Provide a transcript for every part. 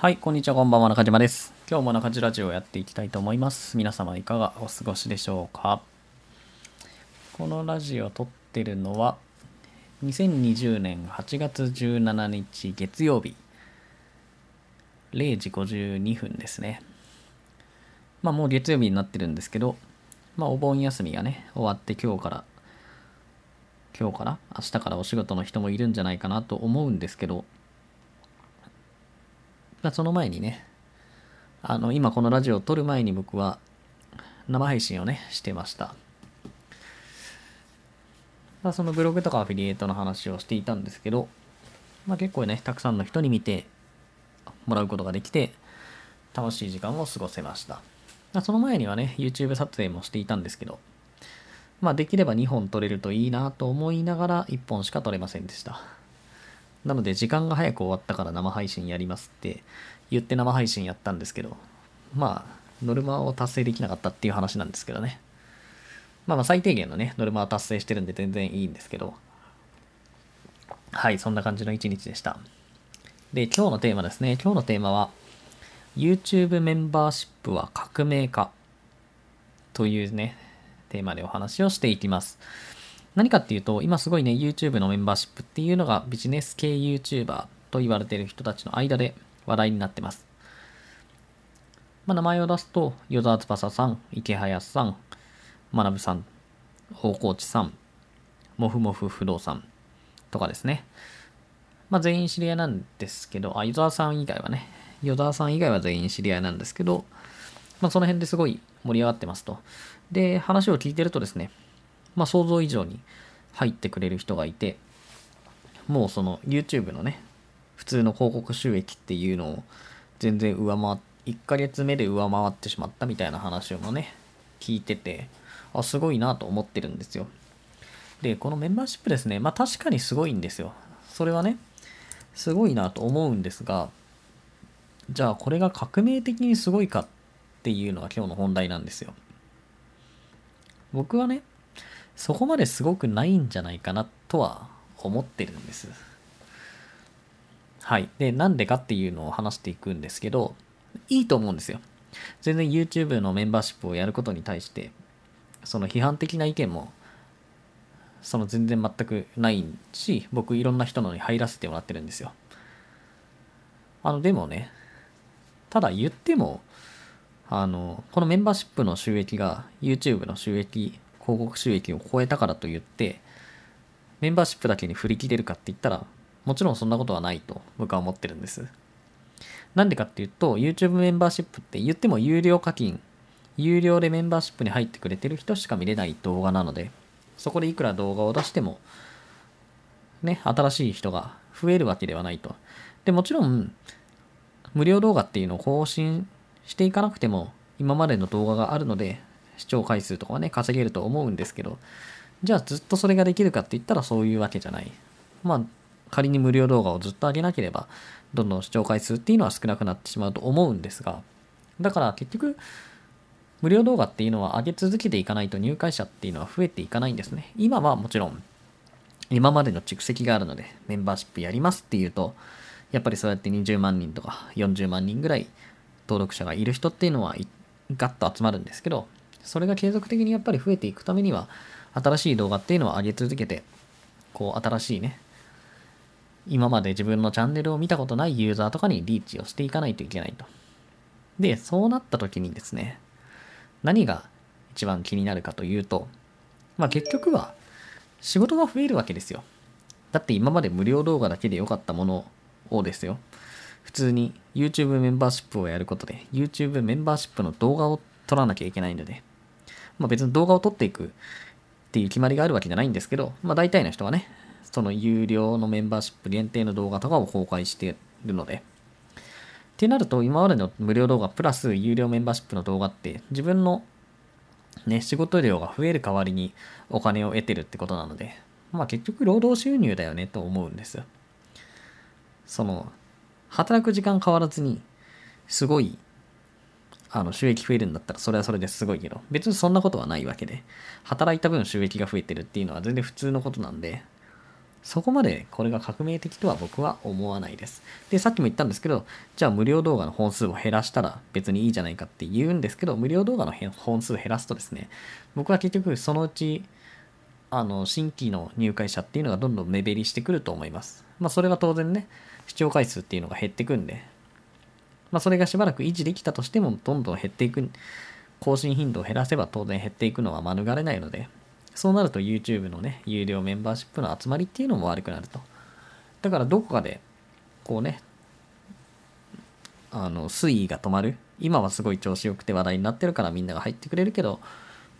はい、こんにちは、こんばんは、中島です。今日も中島ラジオをやっていきたいと思います。皆様いかがお過ごしでしょうか？このラジオを撮ってるのは、2020年8月17日月曜日、0時52分ですね。まあもう月曜日になってるんですけど、まあお盆休みがね、終わって今日から、今日から明日からお仕事の人もいるんじゃないかなと思うんですけど、まあ、その前にね、あの、今このラジオを撮る前に僕は生配信をね、してました。まあ、そのブログとかアフィリエイトの話をしていたんですけど、まあ、結構ね、たくさんの人に見てもらうことができて、楽しい時間を過ごせました。まあ、その前にはね、YouTube 撮影もしていたんですけど、まあ、できれば2本撮れるといいなと思いながら1本しか撮れませんでした。なので時間が早く終わったから生配信やりますって言って生配信やったんですけど、まあ、ノルマを達成できなかったっていう話なんですけどね。まあまあ最低限のね、ノルマは達成してるんで全然いいんですけど、はい、そんな感じの一日でした。で、今日のテーマですね。今日のテーマは、YouTube メンバーシップは革命かというね、テーマでお話をしていきます。何かっていうと、今すごいね、YouTube のメンバーシップっていうのがビジネス系 YouTuber と言われている人たちの間で話題になってます。まあ、名前を出すと、与沢翼さん、池早さん、学さん、大河内さん、もふもふ不動産とかですね。まあ、全員知り合いなんですけど、あ、与沢さん以外はね、与沢さん以外は全員知り合いなんですけど、まあ、その辺ですごい盛り上がってますと。で、話を聞いてるとですね、まあ、想像以上に入ってくれる人がいて、もうその YouTube のね、普通の広告収益っていうのを全然上回っ、1ヶ月目で上回ってしまったみたいな話をもね、聞いてて、あ、すごいなと思ってるんですよ。で、このメンバーシップですね、まあ確かにすごいんですよ。それはね、すごいなと思うんですが、じゃあこれが革命的にすごいかっていうのが今日の本題なんですよ。僕はね、そこまですごくないんじゃないかなとは思ってるんです。はい。で、なんでかっていうのを話していくんですけど、いいと思うんですよ。全然 YouTube のメンバーシップをやることに対して、その批判的な意見も、その全然全くないし、僕いろんな人のに入らせてもらってるんですよ。あの、でもね、ただ言っても、あの、このメンバーシップの収益が YouTube の収益広告収益を超えたからといって、メンバーシップだけに振り切れるかって言ったら、もちろんそんなことはないと僕は思ってるんです。なんでかっていうと、YouTube メンバーシップって言っても有料課金、有料でメンバーシップに入ってくれてる人しか見れない動画なので、そこでいくら動画を出しても、ね、新しい人が増えるわけではないと。で、もちろん、無料動画っていうのを更新していかなくても、今までの動画があるので、視聴回数とかはね、稼げると思うんですけど、じゃあずっとそれができるかって言ったらそういうわけじゃない。まあ、仮に無料動画をずっと上げなければ、どんどん視聴回数っていうのは少なくなってしまうと思うんですが、だから結局、無料動画っていうのは上げ続けていかないと入会者っていうのは増えていかないんですね。今はもちろん、今までの蓄積があるので、メンバーシップやりますっていうと、やっぱりそうやって20万人とか40万人ぐらい登録者がいる人っていうのはガッと集まるんですけど、それが継続的にやっぱり増えていくためには、新しい動画っていうのを上げ続けて、こう、新しいね、今まで自分のチャンネルを見たことないユーザーとかにリーチをしていかないといけないと。で、そうなった時にですね、何が一番気になるかというと、まあ結局は仕事が増えるわけですよ。だって今まで無料動画だけで良かったものをですよ、普通に YouTube メンバーシップをやることで、YouTube メンバーシップの動画を撮らなきゃいけないので、まあ別に動画を撮っていくっていう決まりがあるわけじゃないんですけど、まあ大体の人はね、その有料のメンバーシップ限定の動画とかを公開してるので、ってなると今までの無料動画プラス有料メンバーシップの動画って自分のね、仕事量が増える代わりにお金を得てるってことなので、まあ結局労働収入だよねと思うんです。その、働く時間変わらずに、すごい、あの、収益増えるんだったらそれはそれですごいけど、別にそんなことはないわけで、働いた分収益が増えてるっていうのは全然普通のことなんで、そこまでこれが革命的とは僕は思わないです。で、さっきも言ったんですけど、じゃあ無料動画の本数を減らしたら別にいいじゃないかって言うんですけど、無料動画の本数を減らすとですね、僕は結局そのうち、あの、新規の入会者っていうのがどんどん目減りしてくると思います。まあ、それは当然ね、視聴回数っていうのが減ってくんで、まあ、それがしばらく維持できたとしても、どんどん減っていく、更新頻度を減らせば当然減っていくのは免れないので、そうなると YouTube のね、有料メンバーシップの集まりっていうのも悪くなると。だからどこかで、こうね、あの、水位が止まる。今はすごい調子よくて話題になってるからみんなが入ってくれるけど、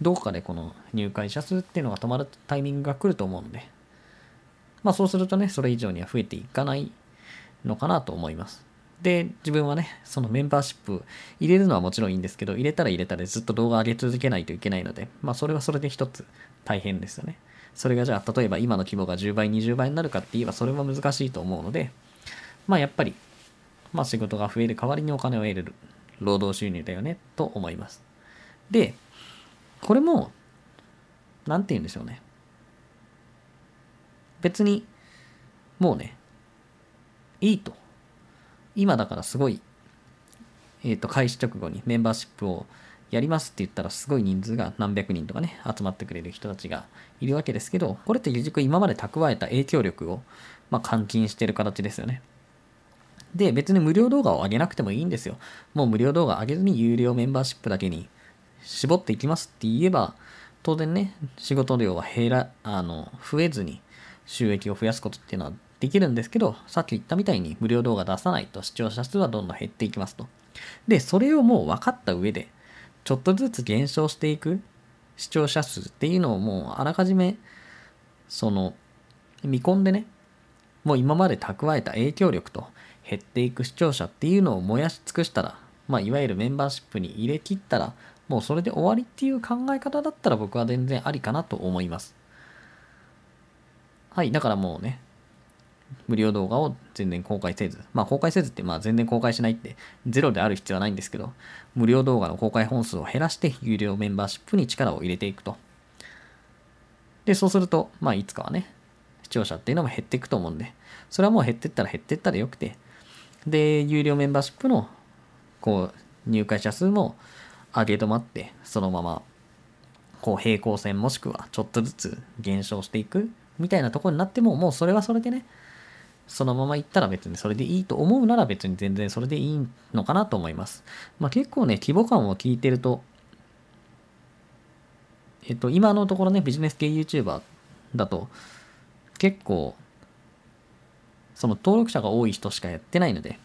どこかでこの入会者数っていうのが止まるタイミングが来ると思うので、まあそうするとね、それ以上には増えていかないのかなと思います。で、自分はね、そのメンバーシップ入れるのはもちろんいいんですけど、入れたら入れたでずっと動画上げ続けないといけないので、まあそれはそれで一つ大変ですよね。それがじゃあ、例えば今の規模が10倍、20倍になるかって言えばそれは難しいと思うので、まあやっぱり、まあ仕事が増える代わりにお金を得れる労働収入だよね、と思います。で、これも、なんて言うんでしょうね。別に、もうね、いいと今だからすごい、えっ、ー、と、開始直後にメンバーシップをやりますって言ったらすごい人数が何百人とかね、集まってくれる人たちがいるわけですけど、これって結局今まで蓄えた影響力を、まあ、換金してる形ですよね。で、別に無料動画を上げなくてもいいんですよ。もう無料動画上げずに有料メンバーシップだけに絞っていきますって言えば、当然ね、仕事量は減ら、あの、増えずに収益を増やすことっていうのはできるんですけど、さっき言ったみたいに無料動画出さないと視聴者数はどんどん減っていきますと。で、それをもう分かった上で、ちょっとずつ減少していく視聴者数っていうのをもうあらかじめ、その、見込んでね、もう今まで蓄えた影響力と減っていく視聴者っていうのを燃やし尽くしたら、まあ、いわゆるメンバーシップに入れ切ったら、もうそれで終わりっていう考え方だったら僕は全然ありかなと思います。はい、だからもうね、無料動画を全然公開せず、まあ公開せずってまあ全然公開しないってゼロである必要はないんですけど、無料動画の公開本数を減らして有料メンバーシップに力を入れていくと。で、そうすると、まあいつかはね、視聴者っていうのも減っていくと思うんで、それはもう減ってったら減ってったらよくて、で、有料メンバーシップのこう入会者数も上げ止まって、そのままこう平行線もしくはちょっとずつ減少していくみたいなとこになっても、もうそれはそれでね、そのまま行ったら別にそれでいいと思うなら別に全然それでいいのかなと思います。まあ結構ね、規模感を聞いてると、えっと、今のところね、ビジネス系 YouTuber だと、結構、その登録者が多い人しかやってないので、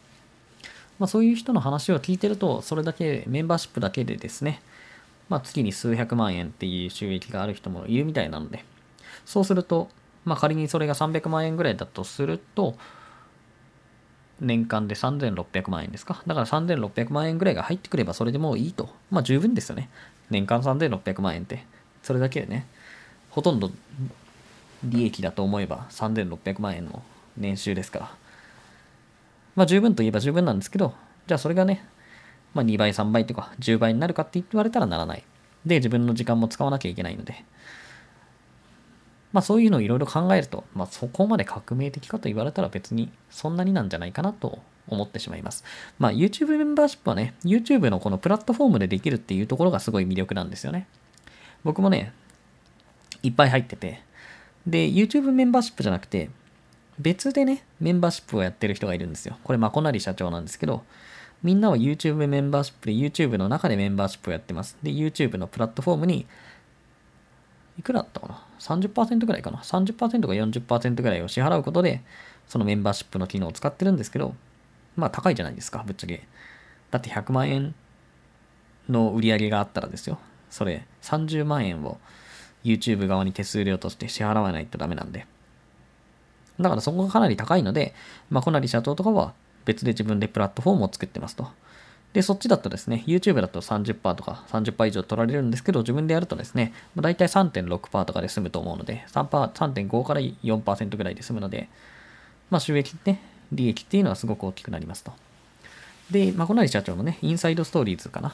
まあそういう人の話を聞いてると、それだけ、メンバーシップだけでですね、まあ月に数百万円っていう収益がある人もいるみたいなので、そうすると、まあ、仮にそれが300万円ぐらいだとすると、年間で3600万円ですか。だから3600万円ぐらいが入ってくればそれでもういいと。まあ十分ですよね。年間3600万円って。それだけでね、ほとんど利益だと思えば3600万円の年収ですから。まあ十分といえば十分なんですけど、じゃあそれがね、まあ2倍、3倍とか10倍になるかって言われたらならない。で、自分の時間も使わなきゃいけないので。まあそういうのをいろいろ考えると、まあそこまで革命的かと言われたら別にそんなになんじゃないかなと思ってしまいます。まあ YouTube メンバーシップはね、YouTube のこのプラットフォームでできるっていうところがすごい魅力なんですよね。僕もね、いっぱい入ってて、で、YouTube メンバーシップじゃなくて、別でね、メンバーシップをやってる人がいるんですよ。これ、まこなり社長なんですけど、みんなは YouTube メンバーシップで YouTube の中でメンバーシップをやってます。で、YouTube のプラットフォームにいくらだったかな ?30% ぐらいかな ?30% か40%ぐらいを支払うことで、そのメンバーシップの機能を使ってるんですけど、まあ高いじゃないですか、ぶっちゃけ。だって100万円の売り上げがあったらですよ。それ30万円を YouTube 側に手数料として支払わないとダメなんで。だからそこがかなり高いので、まあ、コナリ社長とかは別で自分でプラットフォームを作ってますと。で、そっちだとですね、YouTube だと30%とか30%以上取られるんですけど、自分でやるとですね、だいたい3.6%とかで済むと思うので、3.5から4%ぐらいで済むので、まあ収益ね、利益っていうのはすごく大きくなりますと。で、まあ、こなり社長のね、インサイドストーリーズかなっ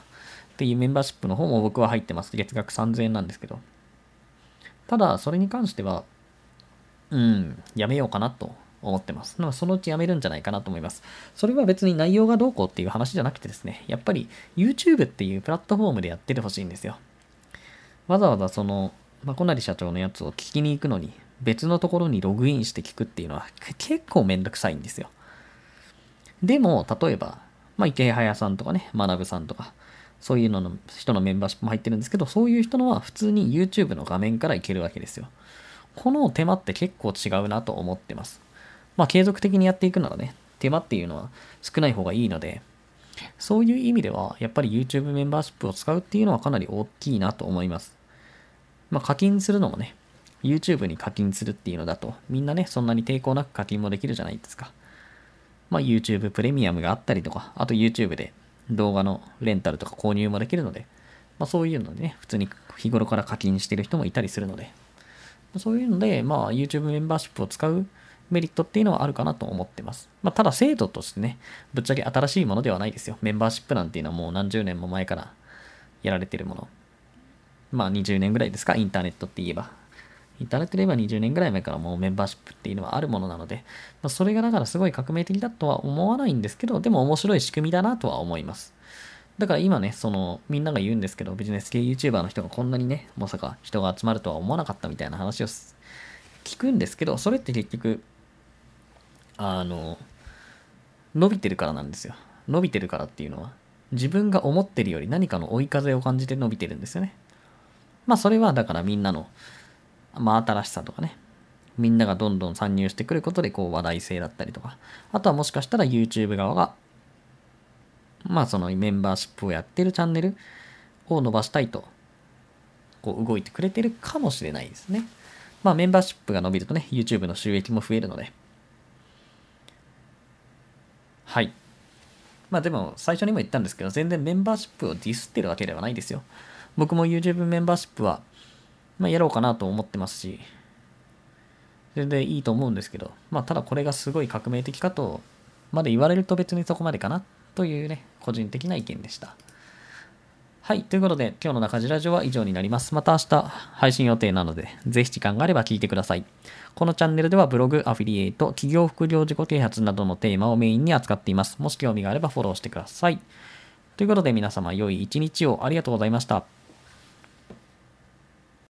ていうメンバーシップの方も僕は入ってます。月額3000円なんですけど。ただ、それに関しては、うん、やめようかなと思ってます。まあそのうちやめるんじゃないかなと思います。それは別に内容がどうこうっていう話じゃなくてですね、やっぱり YouTube っていうプラットフォームでやっててほしいんですよ。わざわざその、まこなり社長のやつを聞きに行くのに、別のところにログインして聞くっていうのは結構めんどくさいんですよ。でも、例えば、まあ、池早さんとかね、学さんとか、そういうのの人のメンバーシップも入ってるんですけど、そういう人のは普通に YouTube の画面からいけるわけですよ。この手間って結構違うなと思ってます。まあ継続的にやっていくならね、手間っていうのは少ない方がいいので、そういう意味では、やっぱり YouTube メンバーシップを使うっていうのはかなり大きいなと思います。まあ課金するのもね、YouTube に課金するっていうのだと、みんなね、そんなに抵抗なく課金もできるじゃないですか。まあ YouTube プレミアムがあったりとか、あと YouTube で動画のレンタルとか購入もできるので、まあそういうのでね、普通に日頃から課金してる人もいたりするので、そういうので、まあ YouTube メンバーシップを使うメリットっていうのはあるかなと思ってます。まあ、ただ制度としてね、ぶっちゃけ新しいものではないですよ。メンバーシップなんていうのはもう何十年も前からやられてるもの。まあ20年ぐらいですか、インターネットって言えば。インターネットで言えば20年ぐらい前からもうメンバーシップっていうのはあるものなので、まあ、それがだからすごい革命的だとは思わないんですけど、でも面白い仕組みだなとは思います。だから今ね、その、みんなが言うんですけど、ビジネス系 YouTuber の人がこんなにね、まさか人が集まるとは思わなかったみたいな話を聞くんですけど、それって結局、あの、伸びてるからなんですよ。伸びてるからっていうのは、自分が思ってるより何かの追い風を感じて伸びてるんですよね。まあそれはだからみんなの、まあ新しさとかね、みんながどんどん参入してくることでこう話題性だったりとか、あとはもしかしたら YouTube 側が、まあそのメンバーシップをやってるチャンネルを伸ばしたいと、こう動いてくれてるかもしれないですね。まあメンバーシップが伸びるとね、YouTube の収益も増えるので、はい。まあでも、最初にも言ったんですけど、全然メンバーシップをディスってるわけではないですよ。僕も YouTube メンバーシップは、まあ、やろうかなと思ってますし、全然いいと思うんですけど、まあ、ただこれがすごい革命的かと、まで言われると別にそこまでかなというね、個人的な意見でした。はい。ということで、今日の中地ラジオは以上になります。また明日配信予定なので、ぜひ時間があれば聞いてください。このチャンネルではブログ、アフィリエイト、企業副業自己啓発などのテーマをメインに扱っています。もし興味があればフォローしてください。ということで皆様良い一日をありがとうございました。